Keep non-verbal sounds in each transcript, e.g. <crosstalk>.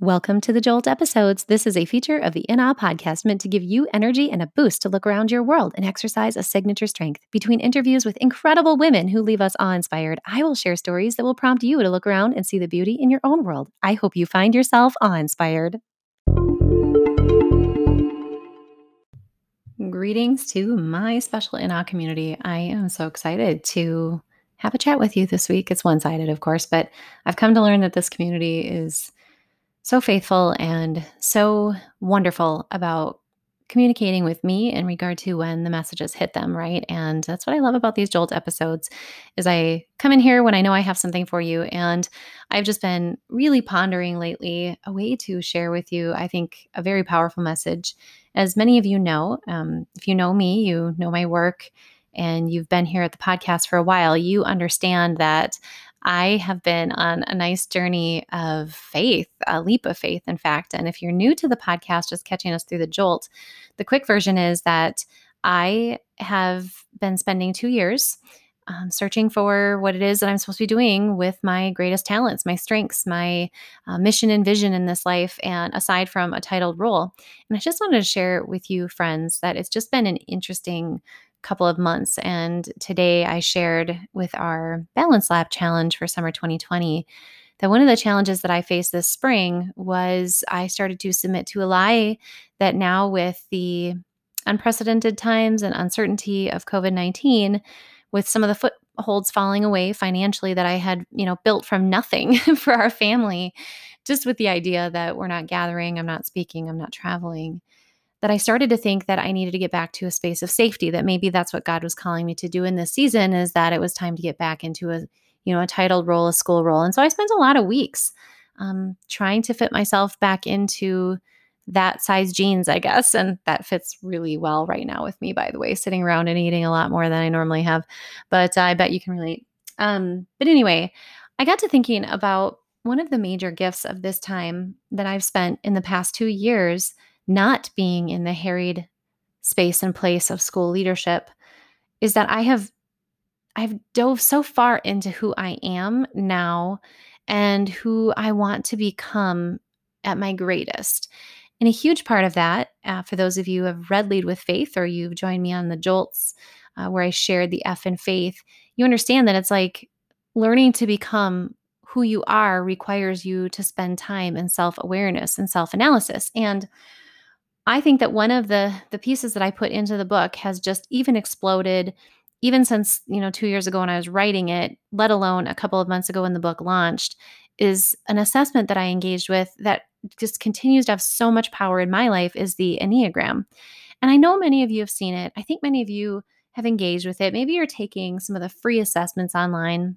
Welcome to the Jolt episodes. This is a feature of the In Awe podcast meant to give you energy and a boost to look around your world and exercise a signature strength. Between interviews with incredible women who leave us awe inspired, I will share stories that will prompt you to look around and see the beauty in your own world. I hope you find yourself awe inspired. Greetings to my special In Awe community. I am so excited to have a chat with you this week. It's one sided, of course, but I've come to learn that this community is so faithful and so wonderful about communicating with me in regard to when the messages hit them right? And that's what i love about these jolt episodes is i come in here when i know i have something for you and i've just been really pondering lately a way to share with you i think a very powerful message. As many of you know um, if you know me you know my work and you've been here at the podcast for a while, you understand that I have been on a nice journey of faith, a leap of faith, in fact. And if you're new to the podcast, just catching us through the jolt, the quick version is that I have been spending two years um, searching for what it is that I'm supposed to be doing with my greatest talents, my strengths, my uh, mission and vision in this life, and aside from a titled role. And I just wanted to share with you, friends, that it's just been an interesting couple of months. And today I shared with our Balance Lab challenge for summer 2020 that one of the challenges that I faced this spring was I started to submit to a lie that now, with the unprecedented times and uncertainty of COVID 19, with some of the footholds falling away financially that I had, you know, built from nothing <laughs> for our family, just with the idea that we're not gathering, I'm not speaking, I'm not traveling that I started to think that I needed to get back to a space of safety, that maybe that's what God was calling me to do in this season is that it was time to get back into a, you know, a titled role, a school role. And so I spent a lot of weeks um, trying to fit myself back into that size jeans, I guess. And that fits really well right now with me, by the way, sitting around and eating a lot more than I normally have. But uh, I bet you can relate. Um, but anyway, I got to thinking about one of the major gifts of this time that I've spent in the past two years not being in the harried space and place of school leadership is that I have I've dove so far into who I am now and who I want to become at my greatest. And a huge part of that, uh, for those of you who have read Lead with Faith or you've joined me on the Jolts uh, where I shared the F in faith, you understand that it's like learning to become who you are requires you to spend time in self awareness and self analysis. And I think that one of the the pieces that I put into the book has just even exploded even since, you know, 2 years ago when I was writing it, let alone a couple of months ago when the book launched, is an assessment that I engaged with that just continues to have so much power in my life is the Enneagram. And I know many of you have seen it. I think many of you have engaged with it. Maybe you're taking some of the free assessments online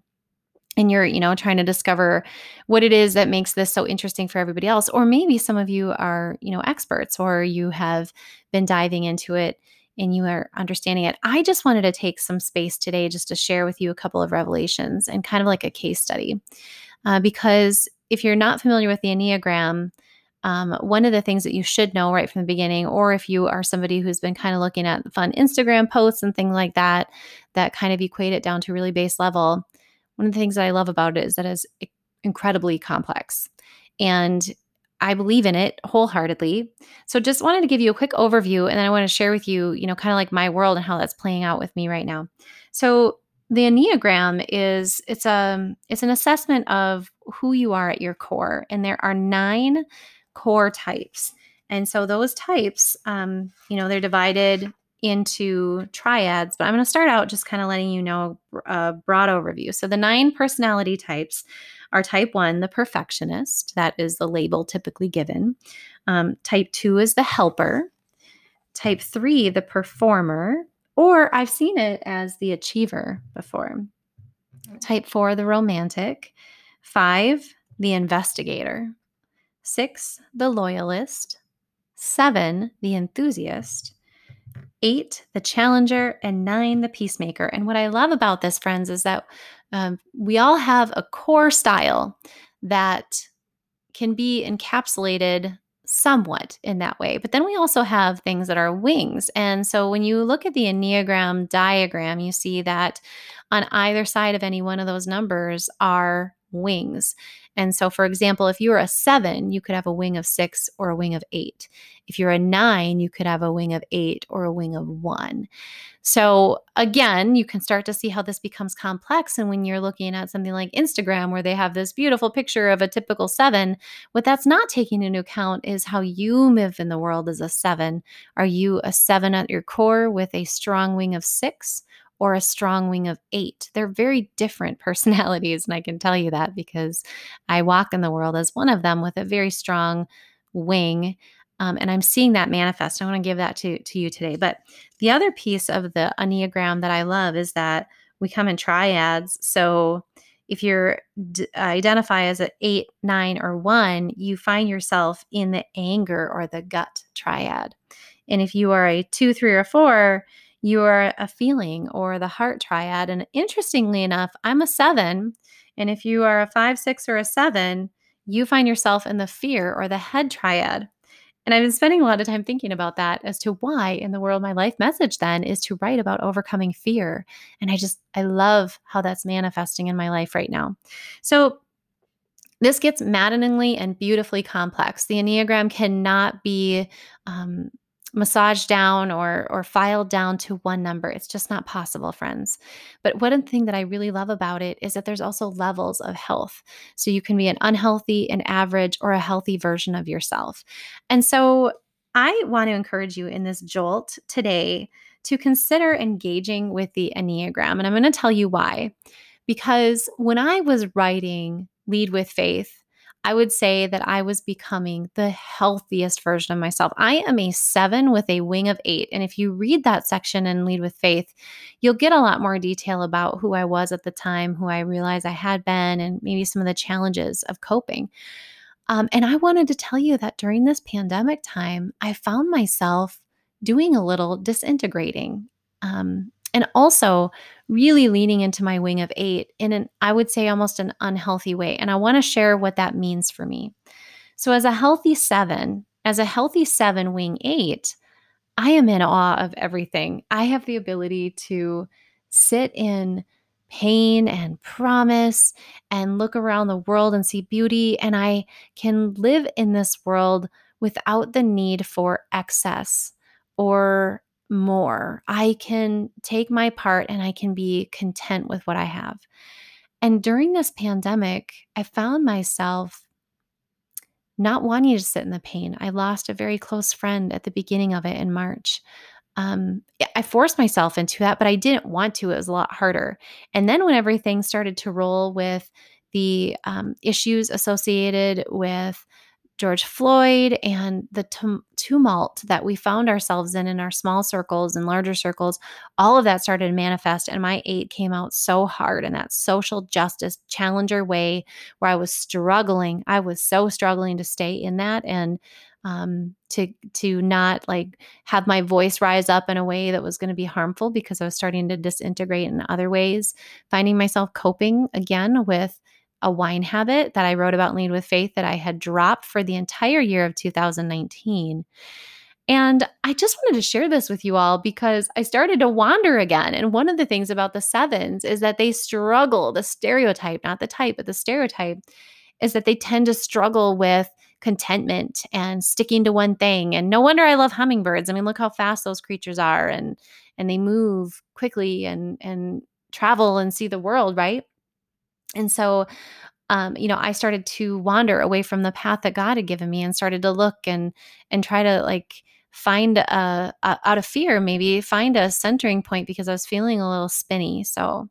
and you're you know trying to discover what it is that makes this so interesting for everybody else or maybe some of you are you know experts or you have been diving into it and you are understanding it. I just wanted to take some space today just to share with you a couple of revelations and kind of like a case study uh, because if you're not familiar with the enneagram um, one of the things that you should know right from the beginning, or if you are somebody who's been kind of looking at fun Instagram posts and things like that, that kind of equate it down to really base level, one of the things that I love about it is that it's incredibly complex. And I believe in it wholeheartedly. So just wanted to give you a quick overview and then I want to share with you, you know, kind of like my world and how that's playing out with me right now. So the Enneagram is it's a um, it's an assessment of who you are at your core and there are 9 core types. And so those types um, you know, they're divided into triads, but I'm going to start out just kind of letting you know a broad overview. So, the nine personality types are type one, the perfectionist, that is the label typically given. Um, type two is the helper. Type three, the performer, or I've seen it as the achiever before. Type four, the romantic. Five, the investigator. Six, the loyalist. Seven, the enthusiast eight, the challenger, and nine, the peacemaker. And what I love about this, friends, is that um, we all have a core style that can be encapsulated somewhat in that way. But then we also have things that are wings. And so when you look at the Enneagram diagram, you see that on either side of any one of those numbers are wings. And so, for example, if you are a seven, you could have a wing of six or a wing of eight. If you're a nine, you could have a wing of eight or a wing of one. So, again, you can start to see how this becomes complex. And when you're looking at something like Instagram, where they have this beautiful picture of a typical seven, what that's not taking into account is how you live in the world as a seven. Are you a seven at your core with a strong wing of six? Or a strong wing of eight. They're very different <laughs> personalities. And I can tell you that because I walk in the world as one of them with a very strong wing. Um, and I'm seeing that manifest. I want to give that to, to you today. But the other piece of the Enneagram that I love is that we come in triads. So if you're d- identify as an eight, nine, or one, you find yourself in the anger or the gut triad. And if you are a two, three, or four, you are a feeling or the heart triad. And interestingly enough, I'm a seven. And if you are a five, six, or a seven, you find yourself in the fear or the head triad. And I've been spending a lot of time thinking about that as to why in the world my life message then is to write about overcoming fear. And I just, I love how that's manifesting in my life right now. So this gets maddeningly and beautifully complex. The Enneagram cannot be um, massaged down or or filed down to one number. It's just not possible, friends. But one thing that I really love about it is that there's also levels of health. So you can be an unhealthy, an average, or a healthy version of yourself. And so I want to encourage you in this jolt today to consider engaging with the Enneagram. And I'm going to tell you why. Because when I was writing Lead with Faith, I would say that I was becoming the healthiest version of myself. I am a seven with a wing of eight. And if you read that section and lead with faith, you'll get a lot more detail about who I was at the time, who I realized I had been, and maybe some of the challenges of coping. Um, and I wanted to tell you that during this pandemic time, I found myself doing a little disintegrating. Um, and also really leaning into my wing of eight in an, I would say, almost an unhealthy way. And I want to share what that means for me. So, as a healthy seven, as a healthy seven wing eight, I am in awe of everything. I have the ability to sit in pain and promise and look around the world and see beauty. And I can live in this world without the need for excess or more. I can take my part and I can be content with what I have. And during this pandemic, I found myself not wanting to sit in the pain. I lost a very close friend at the beginning of it in March. Um, I forced myself into that, but I didn't want to. It was a lot harder. And then when everything started to roll with the um, issues associated with George Floyd and the tum- tumult that we found ourselves in in our small circles and larger circles, all of that started to manifest. And my eight came out so hard in that social justice challenger way where I was struggling. I was so struggling to stay in that and um, to to not like have my voice rise up in a way that was going to be harmful because I was starting to disintegrate in other ways, finding myself coping again with a wine habit that I wrote about Lead with Faith that I had dropped for the entire year of 2019. And I just wanted to share this with you all because I started to wander again. And one of the things about the sevens is that they struggle, the stereotype, not the type, but the stereotype is that they tend to struggle with contentment and sticking to one thing. And no wonder I love hummingbirds. I mean, look how fast those creatures are and and they move quickly and and travel and see the world, right? And so, um, you know, I started to wander away from the path that God had given me and started to look and and try to like find a, a out of fear, maybe find a centering point because I was feeling a little spinny. So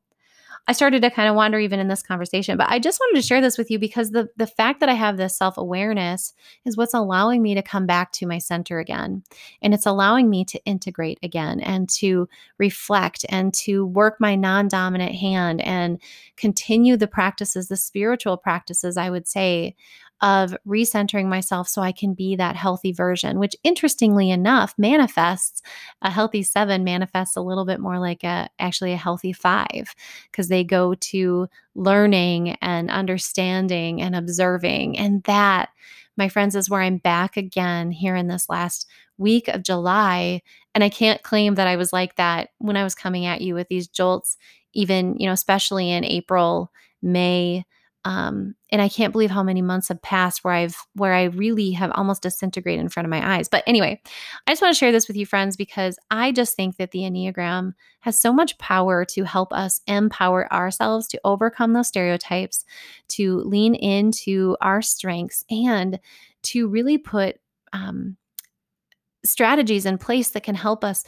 I started to kind of wander even in this conversation. But I just wanted to share this with you because the the fact that I have this self-awareness is what's allowing me to come back to my center again. And it's allowing me to integrate again and to reflect and to work my non-dominant hand and continue the practices, the spiritual practices, I would say, of recentering myself so I can be that healthy version, which interestingly enough manifests a healthy seven manifests a little bit more like a actually a healthy five because they go to learning and understanding and observing. And that, my friends, is where I'm back again here in this last week of July. And I can't claim that I was like that when I was coming at you with these jolts, even, you know, especially in April, May Um, and I can't believe how many months have passed where I've where I really have almost disintegrated in front of my eyes. But anyway, I just want to share this with you friends because I just think that the Enneagram has so much power to help us empower ourselves to overcome those stereotypes, to lean into our strengths and to really put um, strategies in place that can help us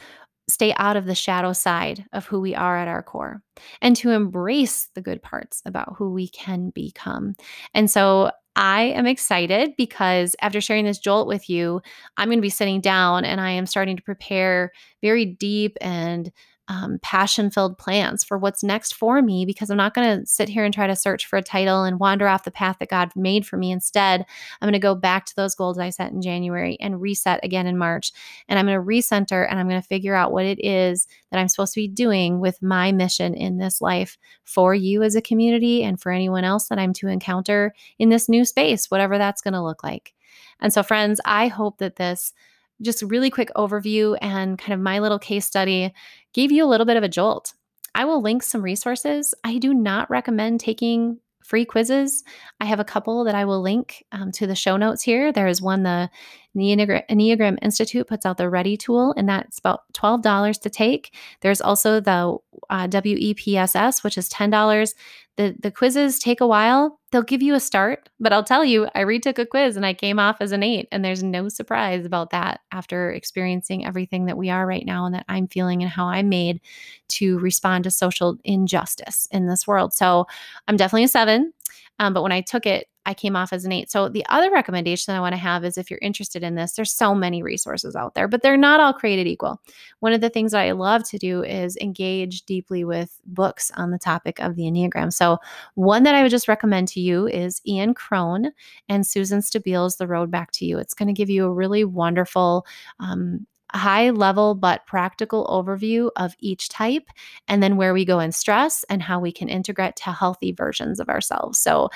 stay out of the shadow side of who we are at our core and to embrace the good parts about who we can become. And so I am excited because after sharing this jolt with you, I'm going to be sitting down and I am starting to prepare very deep and um, passion filled plans for what's next for me because I'm not going to sit here and try to search for a title and wander off the path that God made for me. Instead, I'm going to go back to those goals I set in January and reset again in March. And I'm going to recenter and I'm going to figure out what it is that I'm supposed to be doing with my mission in this life for you as a community and for anyone else that I'm to encounter in this new space, whatever that's going to look like. And so, friends, I hope that this just a really quick overview and kind of my little case study gave you a little bit of a jolt. I will link some resources. I do not recommend taking free quizzes. I have a couple that I will link um, to the show notes here. There is one the Enneagram, Enneagram Institute puts out the RHETI tool, and that's about $12 to take. There's also the uh, WEPSS, which is $10. The, the quizzes take a while. They'll give you a start, but I'll tell you, I retook a quiz and I came off as an eight, and there's no surprise about that after experiencing everything that we are right now and that I'm feeling and how I'm made to respond to social injustice in this world. So I'm definitely a seven. Um, but when I took it, I came off as an eight. So the other recommendation I want to have is if you're interested in this, there's so many resources out there, but they're not all created equal. One of the things that I love to do is engage deeply with books on the topic of the Enneagram. So one that I would just recommend to you is Ian Cron and Susan Stabile's The Road Back to You. It's going to give you a really wonderful um, high level but practical overview of each type, and then where we go in stress and how we can integrate to healthy versions of ourselves. So,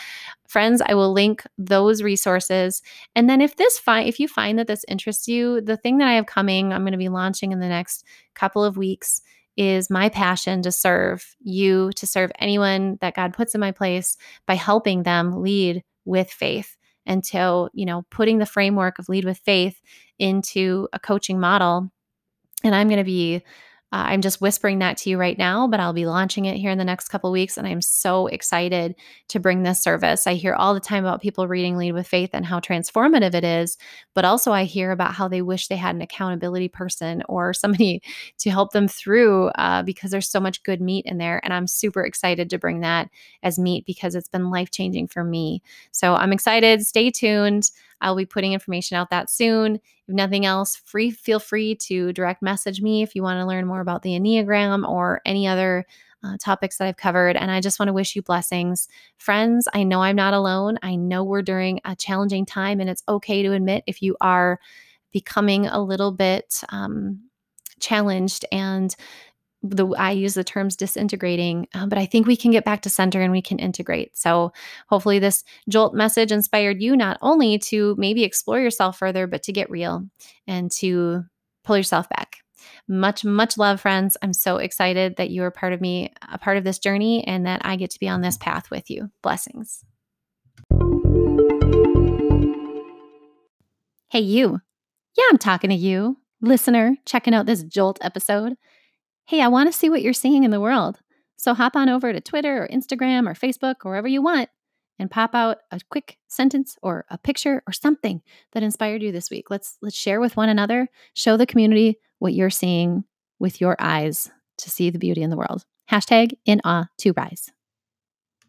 friends, I will link those resources. And then if this find if you find that this interests you, the thing that I have coming, I'm going to be launching in the next couple of weeks is my passion to serve you, to serve anyone that God puts in my place by helping them lead with faith until, you know, putting the framework of lead with faith into a coaching model. And I'm going to be uh, I'm just whispering that to you right now, but I'll be launching it here in the next couple weeks. And I'm so excited to bring this service. I hear all the time about people reading Lead with Faith and how transformative it is. But also, I hear about how they wish they had an accountability person or somebody <laughs> to help them through uh, because there's so much good meat in there. And I'm super excited to bring that as meat because it's been life changing for me. So I'm excited. Stay tuned. I'll be putting information out that soon. If nothing else, free feel free to direct message me if you want to learn more about the Enneagram or any other uh, topics that I've covered. And I just want to wish you blessings. Friends, I know I'm not alone. I know we're during a challenging time, and it's okay to admit if you are becoming a little bit um, challenged and the I use the terms disintegrating, uh, but I think we can get back to center and we can integrate. So hopefully this jolt message inspired you not only to maybe explore yourself further, but to get real and to pull yourself back. Much, much love, friends. I'm so excited that you are part of me, a part of this journey, and that I get to be on this path with you. Blessings. Hey, you. Yeah, I'm talking to you, listener, checking out this Jolt episode hey, I want to see what you're seeing in the world. So hop on over to Twitter or Instagram or Facebook or wherever you want and pop out a quick sentence or a picture or something that inspired you this week. Let's let's share with one another, show the community what you're seeing with your eyes to see the beauty in the world. Hashtag in awe to rise.